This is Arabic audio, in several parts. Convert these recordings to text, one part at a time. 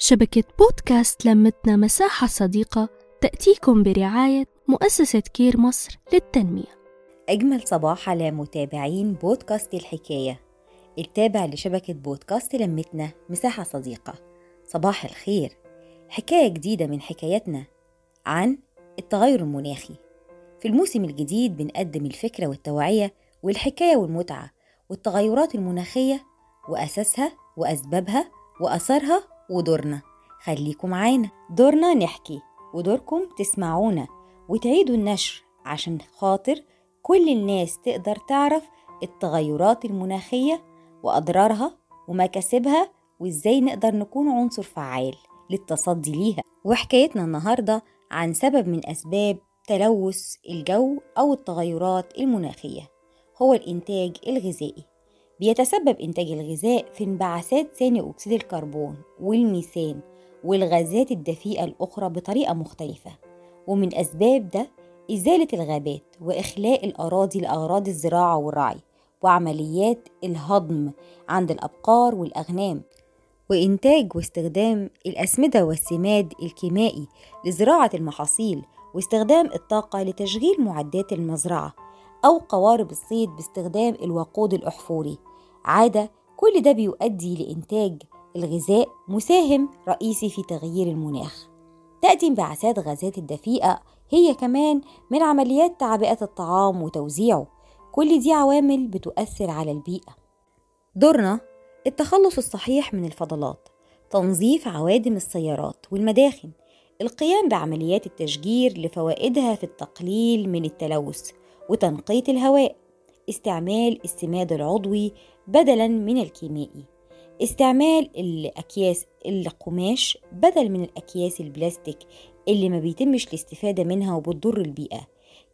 شبكة بودكاست لمتنا مساحة صديقة تأتيكم برعاية مؤسسة كير مصر للتنمية. أجمل صباح على متابعين بودكاست الحكاية التابع لشبكة بودكاست لمتنا مساحة صديقة. صباح الخير. حكاية جديدة من حكاياتنا عن التغير المناخي. في الموسم الجديد بنقدم الفكرة والتوعية والحكاية والمتعة والتغيرات المناخية وأساسها وأسبابها وأثرها ودورنا. خليكم معانا. دورنا نحكي ودوركم تسمعونا. وتعيدوا النشر عشان خاطر كل الناس تقدر تعرف التغيرات المناخية وأضرارها ومكاسبها وإزاي نقدر نكون عنصر فعال للتصدي ليها. وحكايتنا النهاردة عن سبب من أسباب تلوث الجو أو التغيرات المناخية. هو الإنتاج الغذائي. بيتسبب إنتاج الغذاء في انبعاثات ثاني أكسيد الكربون والميثان والغازات الدفيئة الأخرى بطريقة مختلفة. ومن أسباب ده إزالة الغابات وإخلاء الأراضي لأغراض الزراعة والرعي وعمليات الهضم عند الأبقار والأغنام. وإنتاج واستخدام الأسمدة والسماد الكيمائي لزراعة المحاصيل واستخدام الطاقة لتشغيل معدات المزرعة أو قوارب الصيد باستخدام الوقود الأحفوري. عادة كل ده بيؤدي لإنتاج الغذاء مساهم رئيسي في تغيير المناخ. تأتي انبعاثات غازات الدفيئة هي كمان من عمليات تعبئة الطعام وتوزيعه. كل دي عوامل بتؤثر على البيئة. دورنا التخلص الصحيح من الفضلات تنظيف عوادم السيارات والمداخن القيام بعمليات التشجير لفوائدها في التقليل من التلوث وتنقية الهواء. استعمال السماد العضوي بدلا من الكيميائي. استعمال الأكياس القماش بدل من الأكياس البلاستيك اللي ما بيتمش الاستفادة منها وبتضر البيئة.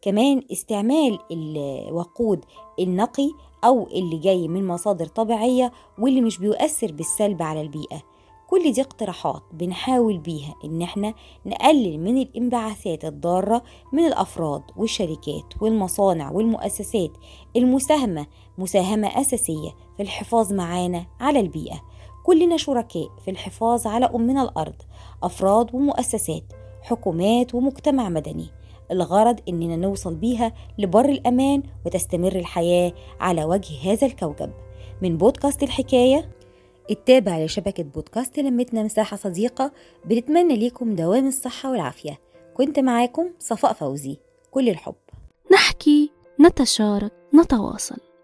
كمان استعمال الوقود النقي أو اللي جاي من مصادر طبيعية واللي مش بيؤثر بالسلب على البيئة. كل دي اقتراحات بنحاول بيها إن إحنا نقلل من الانبعاثات الضارة من الأفراد والشركات والمصانع والمؤسسات المساهمة مساهمة أساسية في الحفاظ معانا على البيئة. كلنا شركاء في الحفاظ على امنا الأرض أفراد ومؤسسات حكومات ومجتمع مدني. الغرض إننا نوصل بيها لبر الأمان وتستمر الحياة على وجه هذا الكوكب. من بودكاست الحكاية التابع لشبكة بودكاست لمتنا مساحة صديقة بنتمنى ليكم دوام الصحة والعافية. كنت معاكم صفاء فوزي. كل الحب. نحكي نتشارك نتواصل.